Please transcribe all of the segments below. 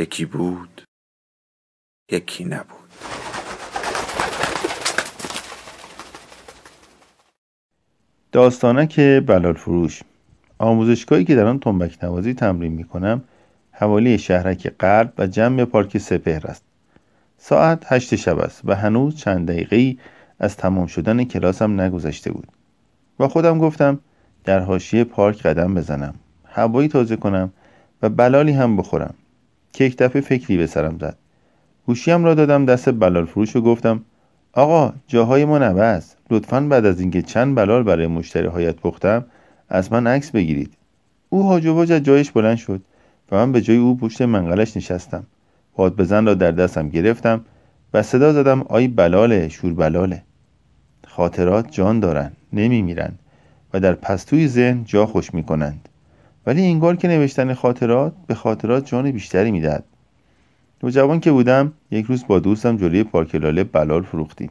یکی بود یکی نبود. که بلال فروش آموزشگاهی که در آن تنبک نوازی تمرین می کنم حوالی شهرک غرب و جمع پارک سپهر است. ساعت هشت شب است و هنوز چند دقیقه از تمام شدن کلاسم نگذشته بود. با خودم گفتم در حاشیه پارک قدم بزنم هوایی تازه کنم و بلالی هم بخورم. که یک دفعه فکری به سرم زد. گوشیم را دادم دست بلال فروش و گفتم آقا جاهای ما نبست. لطفا بعد از اینکه چند بلال برای مشتری هایت پختم از من عکس بگیرید. او هاج از جایش بلند شد و من به جای او پشت منقلش نشستم. پاد بزن را در دستم گرفتم و صدا زدم آی بلاله شور بلاله. خاطرات جان دارند نمی میرن و در پستوی ذهن جا خوش می کنند ولی انگار که نوشتن خاطرات به خاطرات جان بیشتری می‌دهد. نوجوان که بودم یک روز با دوستم جلوی پارک لاله بلال فروختیم.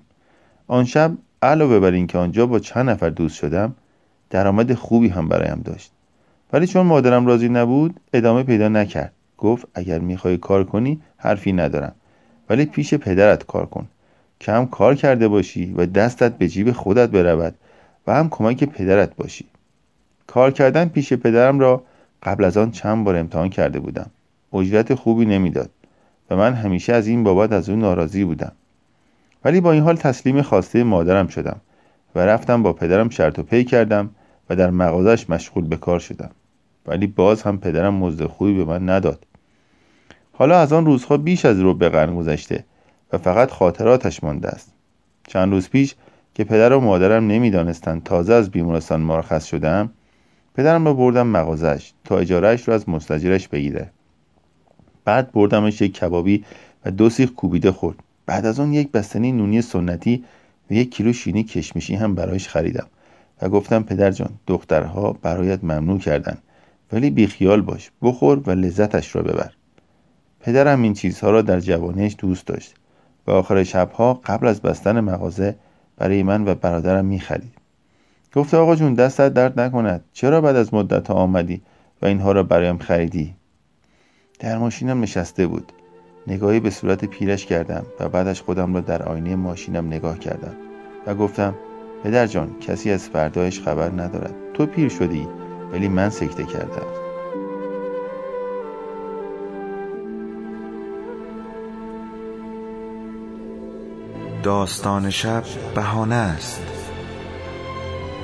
آن شب علاوه بر اینکه آنجا با چند نفر دوست شدم درآمد خوبی هم برایم داشت. ولی چون مادرم راضی نبود ادامه پیدا نکرد. گفت اگر می‌خوای کار کنی حرفی ندارم. ولی پیش پدرت کار کن. که هم کار کرده باشی و دستت به جیب خودت برود و هم کمک پدرت باشی. کار کردن پیش پدرم را قبل از آن چند بار امتحان کرده بودم. اجرت خوبی نمی‌داد و من همیشه از این بابت از او ناراضی بودم. ولی با این حال تسلیم خواسته مادرم شدم و رفتم با پدرم شرط و پی کردم و در مغازش مشغول به کار شدم. ولی باز هم پدرم مزد خوبی به من نداد. حالا از آن روزها بیش از رو به قرن گذشته و فقط خاطراتش مانده است. چند روز پیش که پدر و مادرم نمی‌دانستند تازه از بیمارستان مرخص شدم پدرم رو بردم مغازش تا اجارهش رو از مستجرش بگیره. بعد بردمش یک کبابی و دو سیخ کوبیده خورد. بعد از اون یک بستنی نونی سنتی و یک کیلو شینی کشمیشی هم برایش خریدم و گفتم پدر جان دخترها برایت ممنوع کردن ولی بیخیال باش بخور و لذتش را ببر. پدرم این چیزها را در جوانیش دوست داشت و آخر شبها قبل از بستن مغازه برای من و برادرم می‌خرید. گفته آقا جون دستت درد نکند. چرا بعد از مدت ها آمدی و اینها را برایم خریدی؟ در ماشینم نشسته بود. نگاهی به صورت پیرش کردم و بعدش خودم را در آینه ماشینم نگاه کردم و گفتم پدر جان کسی از فردایش خبر ندارد. تو پیر شدی ولی من سکته کردم. داستان شب بهانه است.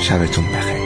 شبتون بخیر.